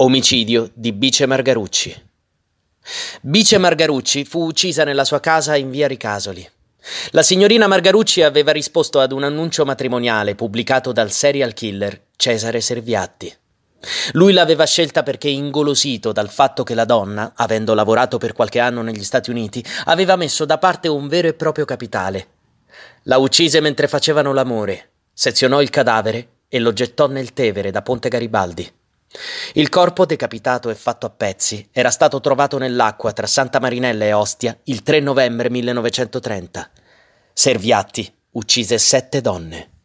Omicidio di Bice Margarucci. Bice Margarucci fu uccisa nella sua casa in via Ricasoli. La signorina Margarucci aveva risposto ad un annuncio matrimoniale pubblicato dal serial killer Cesare Serviatti. Lui l'aveva scelta perché ingolosito dal fatto che la donna, avendo lavorato per qualche anno negli Stati Uniti, aveva messo da parte un vero e proprio capitale. La uccise mentre facevano l'amore, sezionò il cadavere e lo gettò nel Tevere da Ponte Garibaldi. Il corpo, decapitato e fatto a pezzi, era stato trovato nell'acqua tra Santa Marinella e Ostia il 3 novembre 1930. Serviatti uccise sette donne.